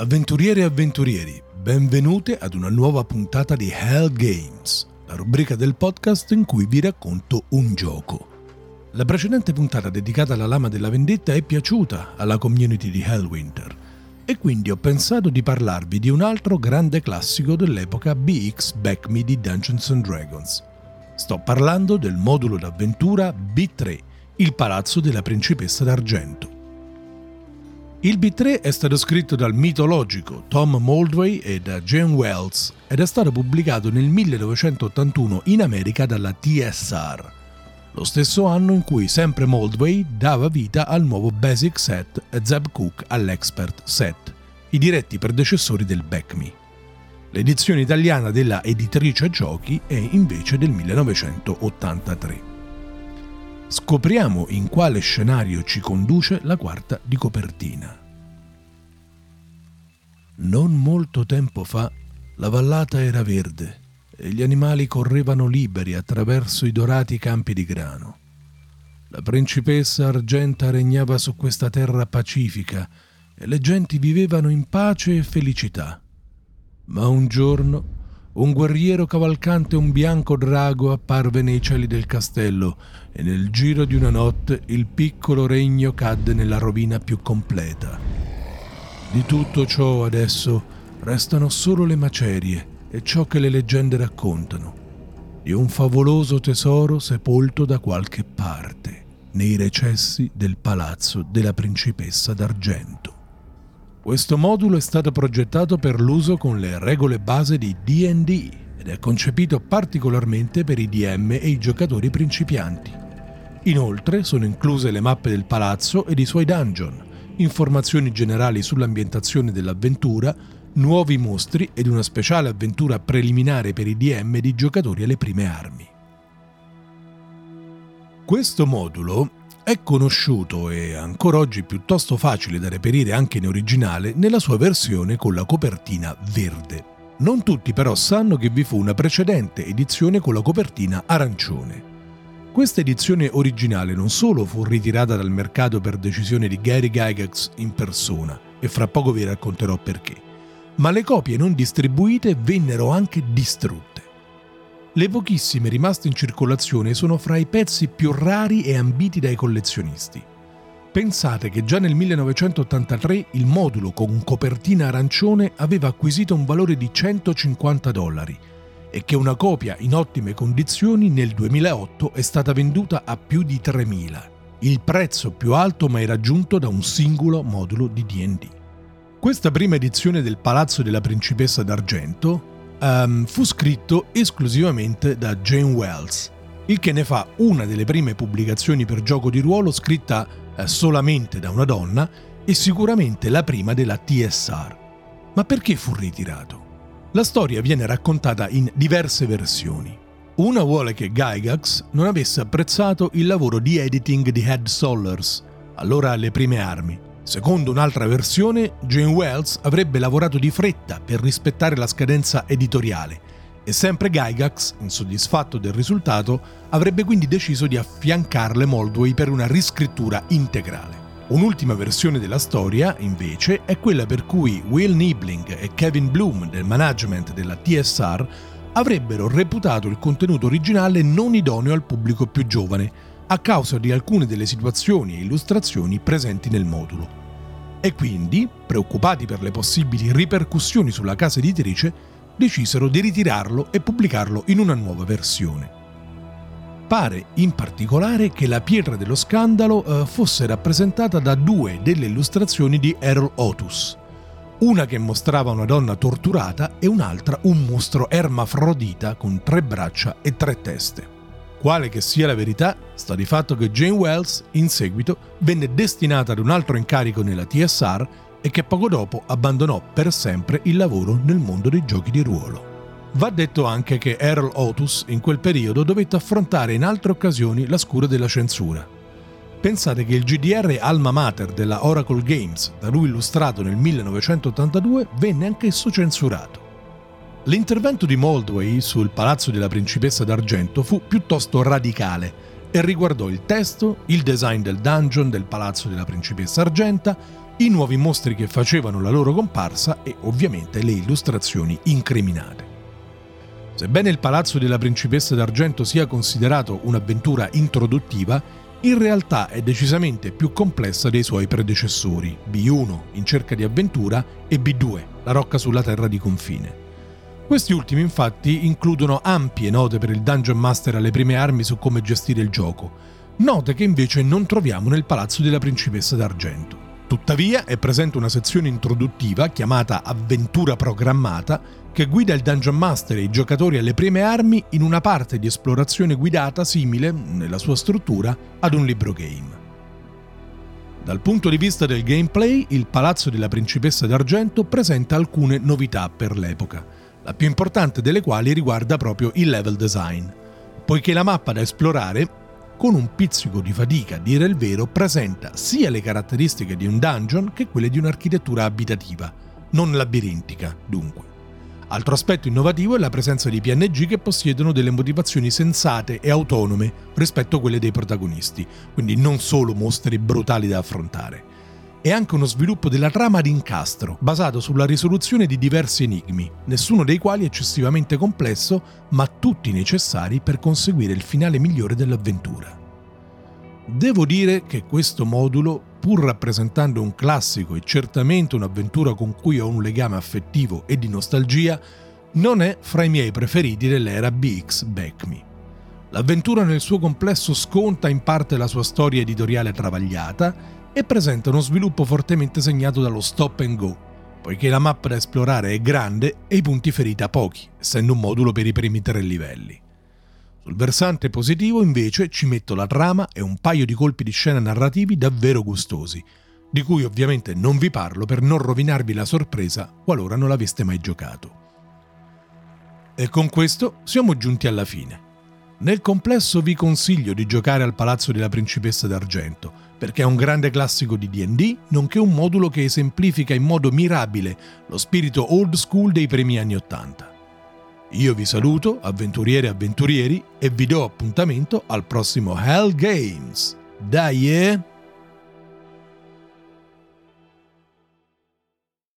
Avventurieri e avventurieri, benvenute ad una nuova puntata di Hell Games, la rubrica del podcast in cui vi racconto un gioco. La precedente puntata dedicata alla Lama della Vendetta è piaciuta alla community di Hellwinter e quindi ho pensato di parlarvi di un altro grande classico dell'epoca BX Back Me di Dungeons and Dragons. Sto parlando del modulo d'avventura B3, il palazzo della principessa d'argento. Il B3 è stato scritto dal mitologico Tom Moldway e da Jane Wells ed è stato pubblicato nel 1981 in America dalla TSR, lo stesso anno in cui sempre Moldway dava vita al nuovo Basic Set e Zeb Cook all'Expert Set, i diretti predecessori del Backme. L'edizione italiana della editrice giochi è invece del 1983. Scopriamo in quale scenario ci conduce la quarta di copertina. Non molto tempo fa la vallata era verde e gli animali correvano liberi attraverso i dorati campi di grano. La principessa argenta regnava su questa terra pacifica e le genti vivevano in pace e felicità. Ma un giorno un guerriero cavalcante un bianco drago apparve nei cieli del castello e nel giro di una notte il piccolo regno cadde nella rovina più completa. Di tutto ciò adesso restano solo le macerie e ciò che le leggende raccontano, di un favoloso tesoro sepolto da qualche parte nei recessi del palazzo della principessa d'argento. Questo modulo è stato progettato per l'uso con le regole base di DD ed è concepito particolarmente per i DM e i giocatori principianti. Inoltre sono incluse le mappe del palazzo ed i suoi dungeon, informazioni generali sull'ambientazione dell'avventura, nuovi mostri ed una speciale avventura preliminare per i DM ed i giocatori alle prime armi. Questo modulo è conosciuto e ancora oggi piuttosto facile da reperire anche in originale nella sua versione con la copertina verde. Non tutti però sanno che vi fu una precedente edizione con la copertina arancione. Questa edizione originale non solo fu ritirata dal mercato per decisione di Gary Gygax in persona, e fra poco vi racconterò perché, ma le copie non distribuite vennero anche distrutte. Le pochissime rimaste in circolazione sono fra i pezzi più rari e ambiti dai collezionisti. Pensate che già nel 1983 il modulo con copertina arancione aveva acquisito un valore di 150 dollari e che una copia in ottime condizioni nel 2008 è stata venduta a più di 3.000, il prezzo più alto mai raggiunto da un singolo modulo di DD. Questa prima edizione del Palazzo della Principessa d'Argento um, fu scritto esclusivamente da Jane Wells, il che ne fa una delle prime pubblicazioni per gioco di ruolo scritta eh, solamente da una donna e sicuramente la prima della TSR. Ma perché fu ritirato? La storia viene raccontata in diverse versioni. Una vuole che Gygax non avesse apprezzato il lavoro di editing di Head Sollers, allora alle prime armi, Secondo un'altra versione, Jane Wells avrebbe lavorato di fretta per rispettare la scadenza editoriale e sempre Gygax, insoddisfatto del risultato, avrebbe quindi deciso di affiancarle Moldway per una riscrittura integrale. Un'ultima versione della storia, invece, è quella per cui Will Niebling e Kevin Bloom del management della TSR avrebbero reputato il contenuto originale non idoneo al pubblico più giovane, a causa di alcune delle situazioni e illustrazioni presenti nel modulo e quindi, preoccupati per le possibili ripercussioni sulla casa editrice, decisero di ritirarlo e pubblicarlo in una nuova versione. Pare in particolare che la pietra dello scandalo eh, fosse rappresentata da due delle illustrazioni di Errol Otus, una che mostrava una donna torturata e un'altra un mostro ermafrodita con tre braccia e tre teste. Quale che sia la verità, sta di fatto che Jane Wells, in seguito, venne destinata ad un altro incarico nella TSR e che poco dopo abbandonò per sempre il lavoro nel mondo dei giochi di ruolo. Va detto anche che Earl Otus in quel periodo dovette affrontare in altre occasioni la scura della censura. Pensate che il GDR Alma Mater della Oracle Games, da lui illustrato nel 1982, venne anch'esso censurato. L'intervento di Moldway sul palazzo della principessa d'argento fu piuttosto radicale e riguardò il testo, il design del dungeon del palazzo della principessa Argenta, i nuovi mostri che facevano la loro comparsa e ovviamente le illustrazioni incriminate. Sebbene il palazzo della principessa d'argento sia considerato un'avventura introduttiva, in realtà è decisamente più complessa dei suoi predecessori, B1 in cerca di avventura e B2, la rocca sulla terra di confine. Questi ultimi infatti includono ampie note per il Dungeon Master alle prime armi su come gestire il gioco, note che invece non troviamo nel palazzo della principessa d'argento. Tuttavia è presente una sezione introduttiva chiamata Avventura programmata che guida il Dungeon Master e i giocatori alle prime armi in una parte di esplorazione guidata simile, nella sua struttura, ad un libro game. Dal punto di vista del gameplay, il Palazzo della Principessa d'Argento presenta alcune novità per l'epoca, la più importante delle quali riguarda proprio il level design, poiché la mappa da esplorare con un pizzico di fatica, a dire il vero, presenta sia le caratteristiche di un dungeon che quelle di un'architettura abitativa, non labirintica, dunque. Altro aspetto innovativo è la presenza di PNG che possiedono delle motivazioni sensate e autonome rispetto a quelle dei protagonisti, quindi non solo mostri brutali da affrontare. E anche uno sviluppo della trama di incastro, basato sulla risoluzione di diversi enigmi, nessuno dei quali eccessivamente complesso, ma tutti necessari per conseguire il finale migliore dell'avventura. Devo dire che questo modulo, pur rappresentando un classico e certamente un'avventura con cui ho un legame affettivo e di nostalgia, non è fra i miei preferiti dell'era BX Back Me. L'avventura nel suo complesso sconta in parte la sua storia editoriale travagliata e presenta uno sviluppo fortemente segnato dallo stop and go, poiché la mappa da esplorare è grande e i punti ferita pochi, essendo un modulo per i primi tre livelli. Sul versante positivo invece ci metto la trama e un paio di colpi di scena narrativi davvero gustosi, di cui ovviamente non vi parlo per non rovinarvi la sorpresa qualora non l'aveste mai giocato. E con questo siamo giunti alla fine. Nel complesso vi consiglio di giocare al Palazzo della Principessa d'Argento, perché è un grande classico di DD, nonché un modulo che esemplifica in modo mirabile lo spirito old school dei primi anni Ottanta. Io vi saluto, avventuriere e avventurieri, e vi do appuntamento al prossimo Hell Games. Dai! Eh?